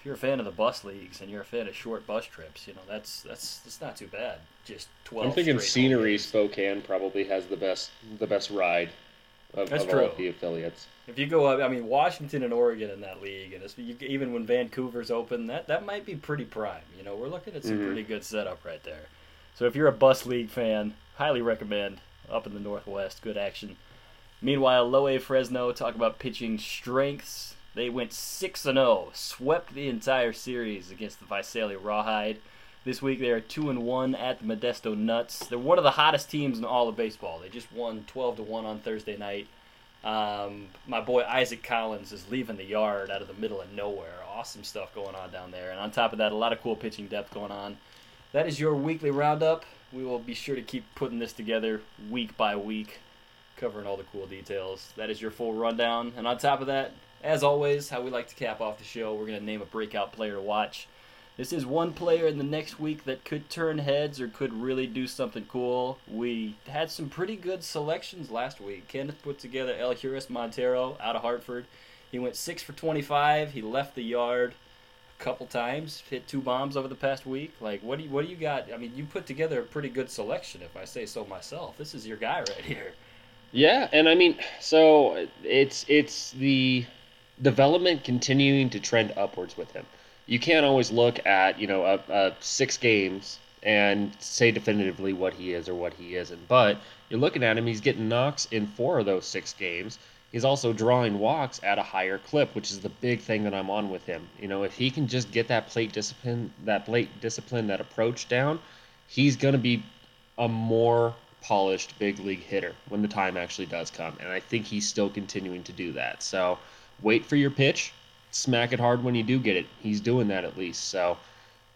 if you're a fan of the bus leagues and you're a fan of short bus trips, you know that's that's that's not too bad. Just twelve. I'm thinking scenery. Spokane probably has the best the best ride of, that's of true. all of the affiliates. If you go up, I mean Washington and Oregon in that league, and you, even when Vancouver's open, that that might be pretty prime. You know, we're looking at some mm-hmm. pretty good setup right there. So if you're a bus league fan, highly recommend. Up in the Northwest, good action. Meanwhile, Low A Fresno talk about pitching strengths. They went six and zero, oh, swept the entire series against the Visalia Rawhide. This week they are two and one at the Modesto Nuts. They're one of the hottest teams in all of baseball. They just won twelve to one on Thursday night. Um, my boy Isaac Collins is leaving the yard out of the middle of nowhere. Awesome stuff going on down there, and on top of that, a lot of cool pitching depth going on that is your weekly roundup. We will be sure to keep putting this together week by week, covering all the cool details. That is your full rundown. And on top of that, as always, how we like to cap off the show, we're going to name a breakout player to watch. This is one player in the next week that could turn heads or could really do something cool. We had some pretty good selections last week. Kenneth put together Elehuris Montero out of Hartford. He went 6 for 25. He left the yard a couple times, hit two bombs over the past week. Like, what do you what do you got? I mean, you put together a pretty good selection, if I say so myself. This is your guy right here. Yeah, and I mean, so it's it's the development continuing to trend upwards with him. You can't always look at you know a, a six games and say definitively what he is or what he isn't, but you're looking at him. He's getting knocks in four of those six games he's also drawing walks at a higher clip, which is the big thing that I'm on with him. You know, if he can just get that plate discipline, that plate discipline, that approach down, he's going to be a more polished big league hitter when the time actually does come. And I think he's still continuing to do that. So wait for your pitch, smack it hard when you do get it. He's doing that at least. So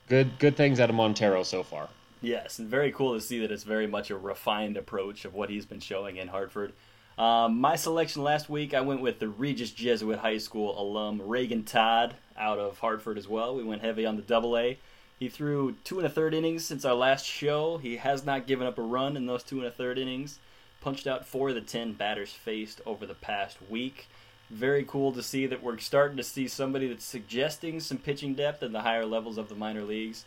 good good things out of Montero so far. Yes, and very cool to see that it's very much a refined approach of what he's been showing in Hartford. Um, my selection last week, I went with the Regis Jesuit High School alum Reagan Todd out of Hartford as well. We went heavy on the double A. He threw two and a third innings since our last show. He has not given up a run in those two and a third innings. Punched out four of the ten batters faced over the past week. Very cool to see that we're starting to see somebody that's suggesting some pitching depth in the higher levels of the minor leagues.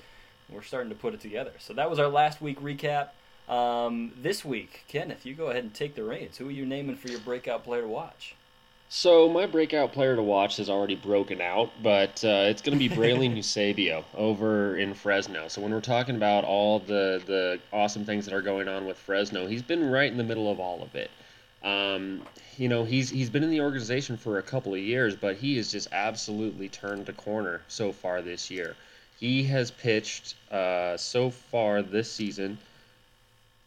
We're starting to put it together. So that was our last week recap. Um, this week, Kenneth, you go ahead and take the reins. Who are you naming for your breakout player to watch? So my breakout player to watch has already broken out, but uh, it's going to be Breiling Eusebio over in Fresno. So when we're talking about all the the awesome things that are going on with Fresno, he's been right in the middle of all of it. Um, you know, he's he's been in the organization for a couple of years, but he has just absolutely turned a corner so far this year. He has pitched uh, so far this season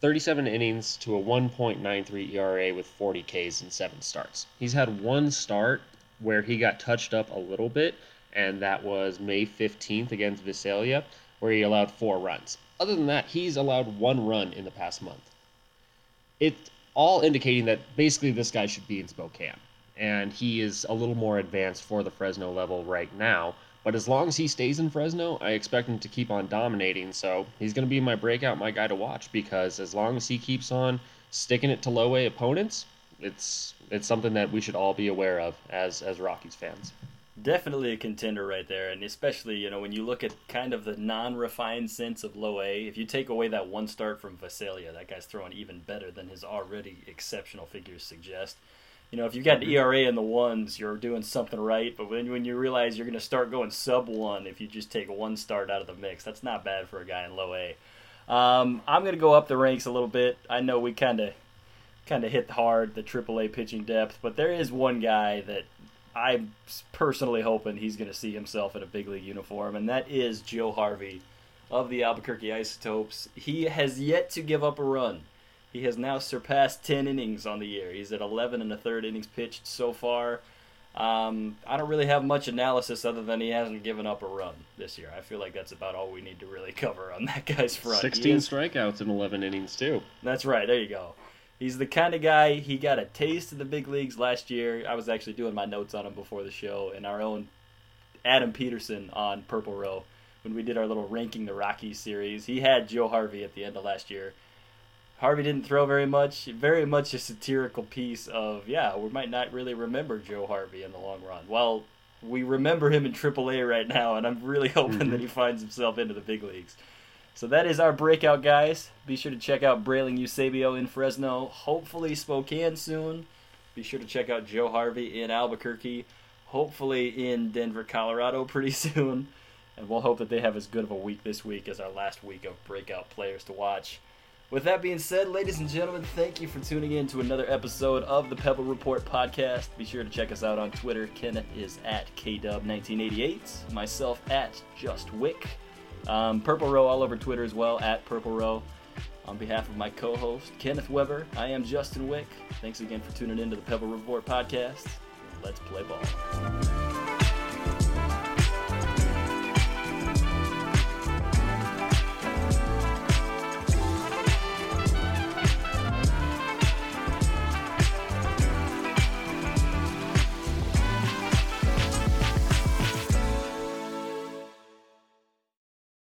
37 innings to a 1.93 ERA with 40 Ks and seven starts. He's had one start where he got touched up a little bit, and that was May 15th against Visalia, where he allowed four runs. Other than that, he's allowed one run in the past month. It's all indicating that basically this guy should be in Spokane, and he is a little more advanced for the Fresno level right now but as long as he stays in Fresno, I expect him to keep on dominating. So he's going to be my breakout, my guy to watch because as long as he keeps on sticking it to low A opponents, it's it's something that we should all be aware of as as Rockies fans. Definitely a contender right there, and especially you know when you look at kind of the non-refined sense of low A. If you take away that one start from Visalia, that guy's throwing even better than his already exceptional figures suggest you know, if you've got an ERA in the ones, you're doing something right. But when when you realize you're going to start going sub one, if you just take one start out of the mix, that's not bad for a guy in low A. Um, I'm going to go up the ranks a little bit. I know we kind of kind of hit hard the AAA pitching depth, but there is one guy that I'm personally hoping he's going to see himself in a big league uniform, and that is Joe Harvey of the Albuquerque Isotopes. He has yet to give up a run. He has now surpassed 10 innings on the year. He's at 11 and a third innings pitched so far. Um, I don't really have much analysis other than he hasn't given up a run this year. I feel like that's about all we need to really cover on that guy's front. 16 is, strikeouts in 11 innings, too. That's right. There you go. He's the kind of guy, he got a taste of the big leagues last year. I was actually doing my notes on him before the show, and our own Adam Peterson on Purple Row, when we did our little Ranking the Rockies series, he had Joe Harvey at the end of last year Harvey didn't throw very much. Very much a satirical piece of, yeah, we might not really remember Joe Harvey in the long run. Well, we remember him in AAA right now, and I'm really hoping mm-hmm. that he finds himself into the big leagues. So that is our breakout, guys. Be sure to check out Breiling Eusebio in Fresno. Hopefully Spokane soon. Be sure to check out Joe Harvey in Albuquerque. Hopefully in Denver, Colorado pretty soon. And we'll hope that they have as good of a week this week as our last week of breakout players to watch. With that being said, ladies and gentlemen, thank you for tuning in to another episode of the Pebble Report podcast. Be sure to check us out on Twitter. Kenneth is at KDub1988, myself at JustWick. Um, Purple Row all over Twitter as well, at Purple Row. On behalf of my co host, Kenneth Weber, I am Justin Wick. Thanks again for tuning in to the Pebble Report podcast. Let's play ball.